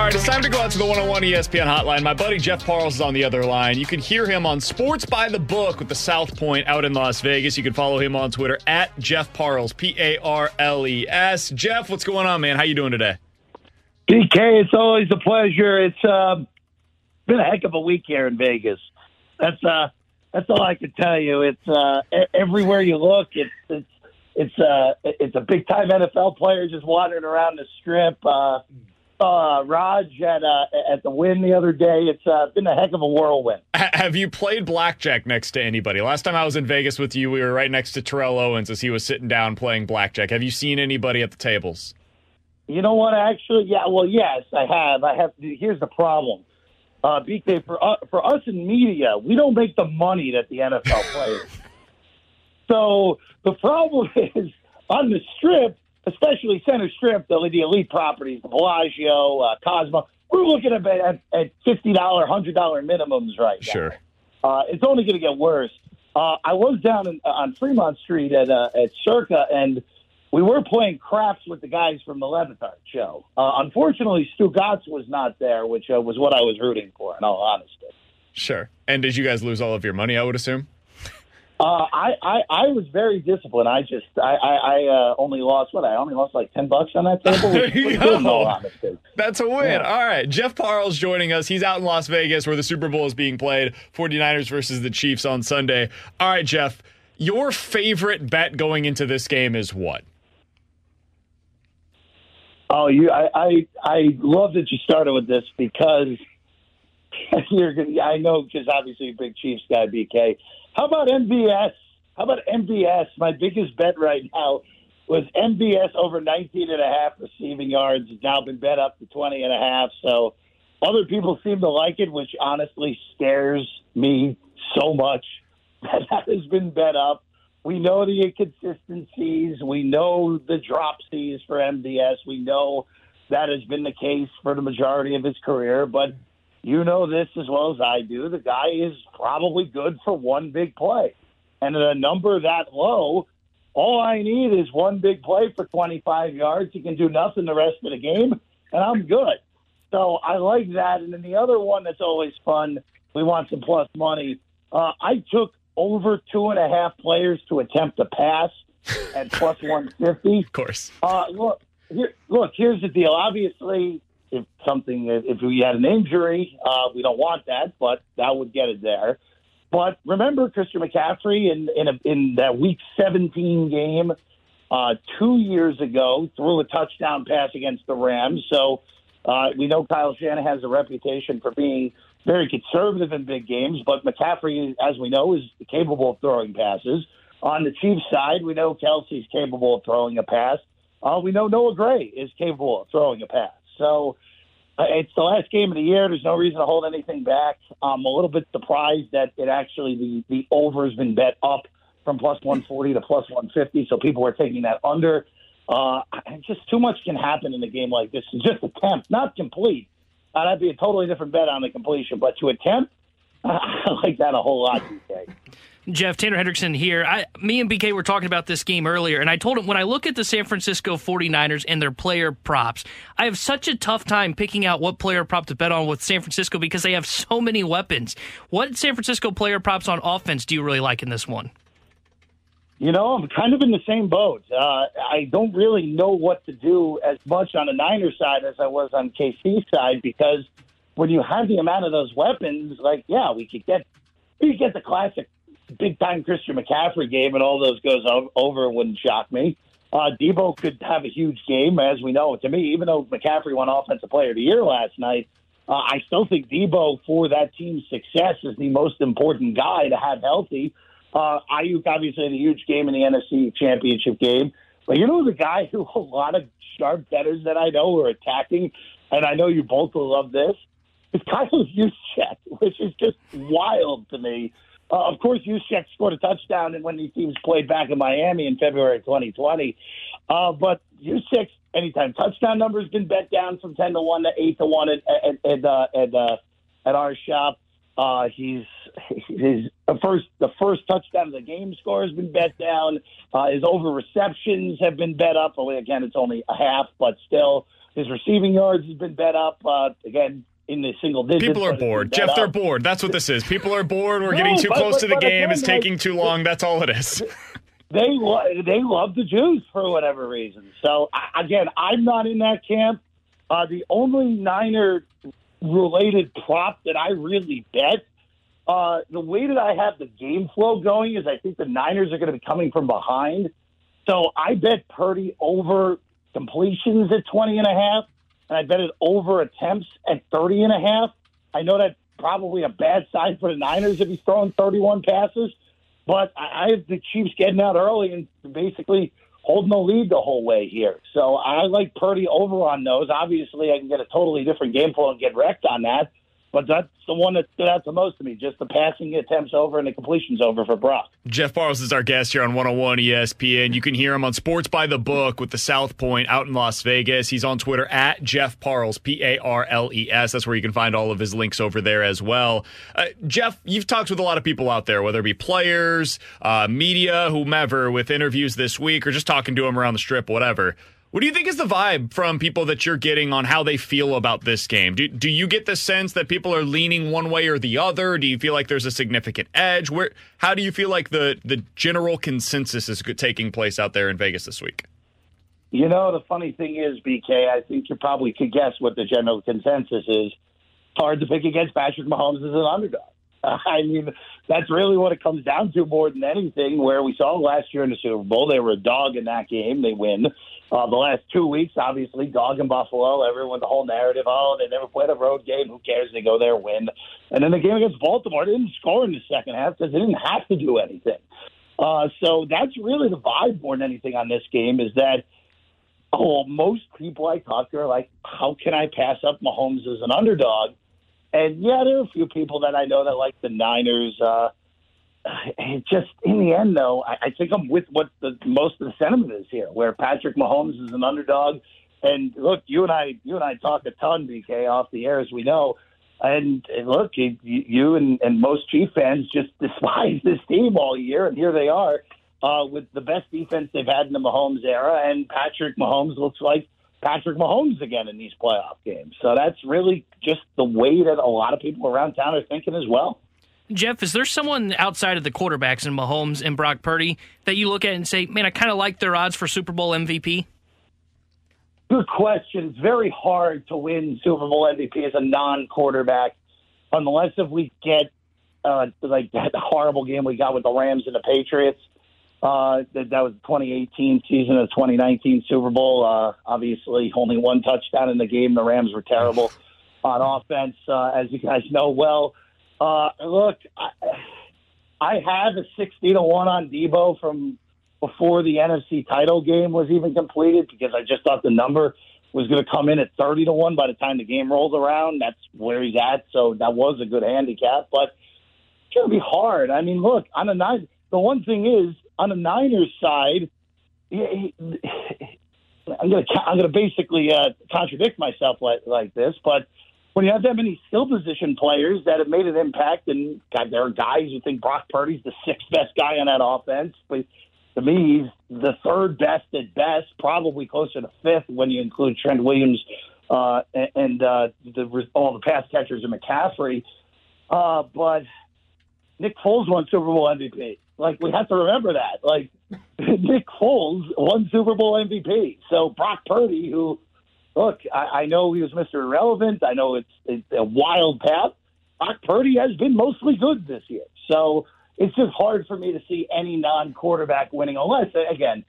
All right, it's time to go out to the 101 ESPN hotline. My buddy Jeff Parles is on the other line. You can hear him on Sports by the Book with the South Point out in Las Vegas. You can follow him on Twitter at Jeff Parles, P A R L E S. Jeff, what's going on, man? How you doing today? BK, it's always a pleasure. It's uh, been a heck of a week here in Vegas. That's uh, that's all I can tell you. It's uh, everywhere you look, it's it's it's uh, it's a big time NFL player just wandering around the strip. Uh, uh, Raj at uh, at the Wynn the other day. It's uh, been a heck of a whirlwind. have you played blackjack next to anybody? Last time I was in Vegas with you, we were right next to Terrell Owens as he was sitting down playing blackjack. Have you seen anybody at the tables? You know what? Actually, yeah. Well, yes, I have. I have. Here's the problem, uh, BK. For uh, for us in media, we don't make the money that the NFL players. so the problem is on the strip especially Center Strip, the, the elite properties, the Bellagio, uh, Cosmo. We're looking at at, at fifty dollar, hundred dollar minimums right now. Sure, uh, it's only going to get worse. Uh, I was down in, on Fremont Street at uh, at Circa, and we were playing craps with the guys from the Le Batard show. Uh, unfortunately, Stugotz was not there, which uh, was what I was rooting for. In all honesty. Sure. And did you guys lose all of your money? I would assume. Uh, I, I I was very disciplined. I just I I, I uh, only lost what I only lost like ten bucks on that table. there you go. That's a win. Yeah. All right, Jeff Parles joining us. He's out in Las Vegas where the Super Bowl is being played. 49ers versus the Chiefs on Sunday. All right, Jeff, your favorite bet going into this game is what? Oh, you I I, I love that you started with this because you're gonna, I know because obviously you're a big Chiefs guy, BK. How about MVS? How about MVS? My biggest bet right now was MVS over 19 and a half receiving yards. It's now been bet up to 20 and a half. So other people seem to like it, which honestly scares me so much that that has been bet up. We know the inconsistencies. We know the dropsies for MVS. We know that has been the case for the majority of his career. But you know this as well as I do. The guy is probably good for one big play. And at a number that low, all I need is one big play for 25 yards. He can do nothing the rest of the game, and I'm good. So I like that. And then the other one that's always fun, we want some plus money. Uh, I took over two and a half players to attempt a pass at plus 150. Of course. Uh, look, here, look, here's the deal. Obviously, if something if we had an injury, uh, we don't want that, but that would get it there. But remember Christian McCaffrey in in, a, in that Week 17 game uh, two years ago threw a touchdown pass against the Rams. So uh, we know Kyle Shanahan has a reputation for being very conservative in big games, but McCaffrey, as we know, is capable of throwing passes. On the Chiefs side, we know Kelce's capable of throwing a pass. Uh, we know Noah Gray is capable of throwing a pass. So uh, it's the last game of the year. There's no reason to hold anything back. I'm a little bit surprised that it actually the the over has been bet up from plus 140 to plus 150. So people are taking that under. Uh, just too much can happen in a game like this. It's just attempt, not complete. Uh, that'd be a totally different bet on the completion, but to attempt, I like that a whole lot. DK. Jeff Tanner Hendrickson here. I, me and BK were talking about this game earlier, and I told him when I look at the San Francisco 49ers and their player props, I have such a tough time picking out what player prop to bet on with San Francisco because they have so many weapons. What San Francisco player props on offense do you really like in this one? You know, I'm kind of in the same boat. Uh, I don't really know what to do as much on the Niners side as I was on KC side because when you have the amount of those weapons, like, yeah, we could get we could get the classic big time Christian McCaffrey game and all those goes over wouldn't shock me. Uh, Deebo could have a huge game, as we know. To me, even though McCaffrey won Offensive Player of the Year last night, uh, I still think Deebo for that team's success, is the most important guy to have healthy. Uh, Aiyuk obviously had a huge game in the NFC Championship game. But you know the guy who a lot of sharp bettors that I know are attacking, and I know you both will love this, is Kyle Juszczyk, which is just wild to me Uh, of course, Juszczyk scored a touchdown when these teams played back in Miami in February 2020. Uh, but Juszczyk, anytime touchdown number has been bet down from 10 to 1 to 8 to 1 at, at, at, uh, at, uh, at our shop. Uh, he's his first the first touchdown of the game score has been bet down. Uh, his over receptions have been bet up. Again, it's only a half, but still, his receiving yards has been bet up. Uh, again, in the single digits. People are bored. Jeff, they're bored. That's what this is. People are bored. We're no, getting too but, close but, to the game. It's taking too long. That's all it is. They lo- they love the Juice for whatever reason. So again, I'm not in that camp. Uh, the only Niner related prop that I really bet. Uh, the way that I have the game flow going is I think the Niners are going to be coming from behind. So I bet Purdy over completions at 20 and a half and I bet it over attempts at 30 and a half. I know that's probably a bad sign for the Niners if he's throwing 31 passes, but I have the Chiefs getting out early and basically holding the lead the whole way here. So I like Purdy over on those. Obviously, I can get a totally different game flow and get wrecked on that. But that's the one that stood out the most to me. Just the passing attempts over and the completions over for Brock. Jeff Parles is our guest here on 101 ESPN. You can hear him on Sports by the Book with the South Point out in Las Vegas. He's on Twitter at Jeff Parles, P A R L E S. That's where you can find all of his links over there as well. Uh, Jeff, you've talked with a lot of people out there, whether it be players, uh, media, whomever, with interviews this week, or just talking to them around the strip, whatever. What do you think is the vibe from people that you're getting on how they feel about this game? Do, do you get the sense that people are leaning one way or the other? Do you feel like there's a significant edge? Where how do you feel like the the general consensus is taking place out there in Vegas this week? You know, the funny thing is, BK, I think you probably could guess what the general consensus is. Hard to pick against Patrick Mahomes as an underdog. I mean, that's really what it comes down to more than anything. Where we saw last year in the Super Bowl, they were a dog in that game. They win. Uh, the last two weeks, obviously, dog in Buffalo. Everyone, the whole narrative, oh, they never played a road game. Who cares? They go there, win. And then the game against Baltimore, didn't score in the second half because they didn't have to do anything. Uh, so that's really the vibe more than anything on this game is that oh, most people I talk to are like, how can I pass up Mahomes as an underdog? And yeah, there are a few people that I know that like the Niners. Uh, just in the end, though, I, I think I'm with what the most of the sentiment is here, where Patrick Mahomes is an underdog. And look, you and I, you and I talk a ton, BK, off the air, as we know. And, and look, you, you and, and most Chief fans just despise this team all year, and here they are uh, with the best defense they've had in the Mahomes era. And Patrick Mahomes looks like Patrick Mahomes again in these playoff games. So that's really just the way that a lot of people around town are thinking as well. Jeff, is there someone outside of the quarterbacks in Mahomes and Brock Purdy that you look at and say, man, I kind of like their odds for Super Bowl MVP? Good question. It's very hard to win Super Bowl MVP as a non-quarterback, unless if we get uh, like that horrible game we got with the Rams and the Patriots. Uh, that, that was the 2018 season of 2019 Super Bowl. Uh, obviously, only one touchdown in the game. The Rams were terrible on offense, uh, as you guys know well. Uh, look, I, I have a 60 to 1 on Deebo from before the NFC title game was even completed because I just thought the number was going to come in at 30 to 1 by the time the game rolls around. That's where he's at. So that was a good handicap, but it's going to be hard. I mean, look, on a nine, the one thing is on the Niners side, I'm going to I'm going to basically uh, contradict myself like like this, but when you have that many skill position players that have made an impact, and God, there are guys who think Brock Purdy's the sixth best guy on that offense, but to me, he's the third best at best, probably closer to fifth when you include Trent Williams uh, and uh, the, all the pass catchers and McCaffrey. Uh, but Nick Foles won Super Bowl MVP. Like we have to remember that. Like Nick Foles won Super Bowl MVP. So Brock Purdy, who look, I, I know he was Mr. Irrelevant. I know it's, it's a wild path. Brock Purdy has been mostly good this year. So it's just hard for me to see any non quarterback winning unless again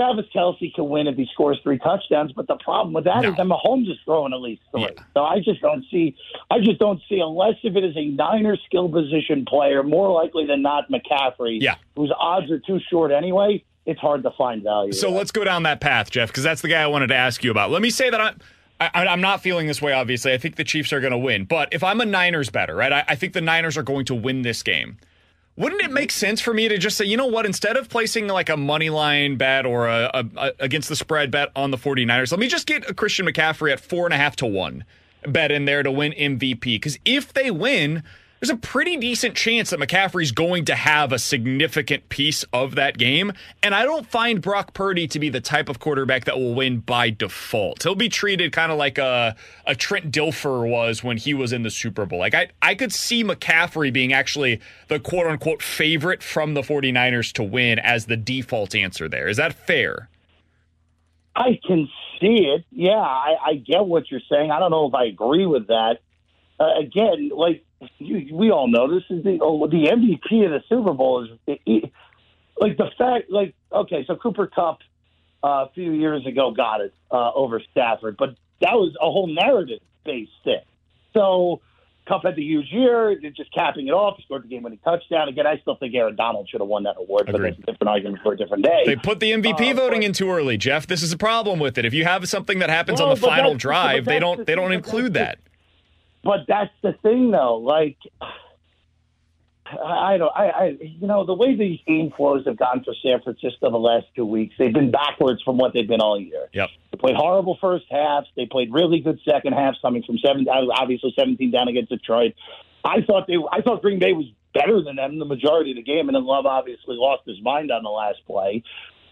Travis Kelce can win if he scores three touchdowns, but the problem with that no. is that Mahomes is throwing at least three. Yeah. So I just don't see, I just don't see unless if it is a Niner skill position player, more likely than not McCaffrey, yeah. whose odds are too short anyway. It's hard to find value. So let's go down that path, Jeff, because that's the guy I wanted to ask you about. Let me say that I'm. I, am not feeling this way, obviously. I think the Chiefs are going to win. But if I'm a Niners bettor, right, I, I think the Niners are going to win this game. Wouldn't it make sense for me to just say, you know what, instead of placing like a money line bet or a, a, a against the spread bet on the 49ers, let me just get a Christian McCaffrey at four and a half to one bet in there to win MVP. Because if they win, there's a pretty decent chance that McCaffrey's going to have a significant piece of that game. And I don't find Brock Purdy to be the type of quarterback that will win by default. He'll be treated kind of like a, a Trent Dilfer was when he was in the Super Bowl. Like I, I could see McCaffrey being actually the quote unquote favorite from the 49ers to win as the default answer there. Is that fair? I can see it. Yeah, I, I get what you're saying. I don't know if I agree with that. Uh, again, like you, we all know, this is the oh, the MVP of the Super Bowl is like the fact. Like okay, so Cooper Kupp uh, a few years ago got it uh, over Stafford, but that was a whole narrative based thing. So Cup had the huge year, just capping it off. He scored the game-winning touchdown. Again, I still think Aaron Donald should have won that award, but that's a different argument for a different day. They put the MVP uh, voting but, in too early, Jeff. This is a problem with it. If you have something that happens well, on the final drive, they don't they don't include that. But that's the thing, though. Like, I don't. I, I, you know, the way these game flows have gone for San Francisco the last two weeks, they've been backwards from what they've been all year. Yep. They played horrible first halves. They played really good second halves, coming from seven, obviously seventeen down against Detroit. I thought they, I thought Green Bay was better than them the majority of the game, and then Love obviously lost his mind on the last play.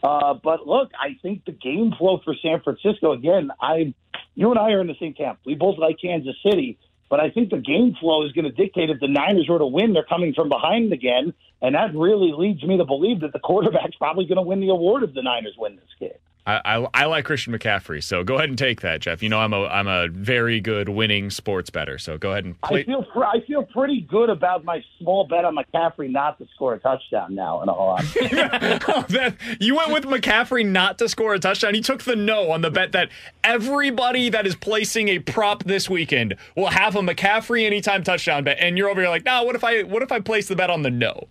Uh, but look, I think the game flow for San Francisco again. I, you and I are in the same camp. We both like Kansas City. But I think the game flow is going to dictate if the Niners were to win, they're coming from behind again. And that really leads me to believe that the quarterback's probably going to win the award if the Niners win this game. I, I, I, like Christian McCaffrey, so go ahead and take that, Jeff. You know I'm a I'm a very good winning sports bettor, so go ahead and play. I feel I feel pretty good about my small bet on McCaffrey not to score a touchdown now. In all honesty, that, you went with McCaffrey not to score a touchdown. You took the no on the bet that everybody that is placing a prop this weekend will have a McCaffrey anytime touchdown bet, and you're over here like. Nah, what if I what if I place the bet on the no?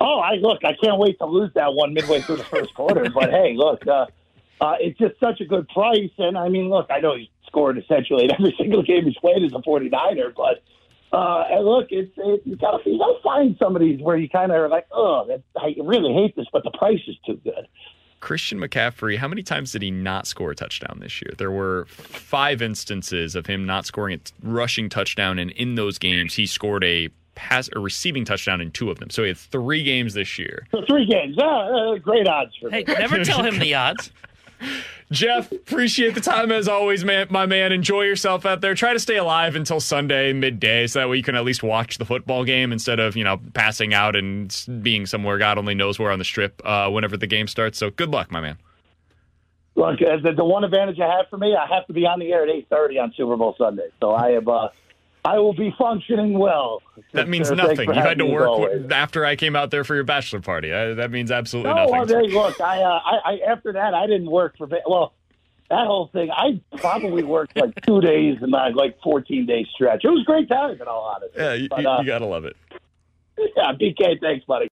Oh, I look. I can't wait to lose that one midway through the first quarter. But hey, look. Uh, uh, it's just such a good price. And I mean, look, I know he scored essentially in every single game he's played as a 49er, but uh, and look, it's it, you gotta you gotta find some of these where you kind of are like, oh, I really hate this, but the price is too good. Christian McCaffrey, how many times did he not score a touchdown this year? There were five instances of him not scoring a rushing touchdown, and in those games, he scored a pass a receiving touchdown in two of them. So he had three games this year. So three games, uh, uh, great odds for hey, me. never tell him the odds. Jeff, appreciate the time as always, man. My man, enjoy yourself out there. Try to stay alive until Sunday midday, so that way you can at least watch the football game instead of you know passing out and being somewhere God only knows where on the strip uh, whenever the game starts. So good luck, my man. Look, the, the one advantage I have for me, I have to be on the air at eight thirty on Super Bowl Sunday, so I have. Uh, I will be functioning well. That means nothing. You had to work after I came out there for your bachelor party. I, that means absolutely no, nothing. Well, look, I, uh, I, I, after that, I didn't work for. Well, that whole thing, I probably worked like two days in my like 14 day stretch. It was great time, in all honesty. Yeah, you, but, uh, you gotta love it. Yeah, BK, thanks, buddy.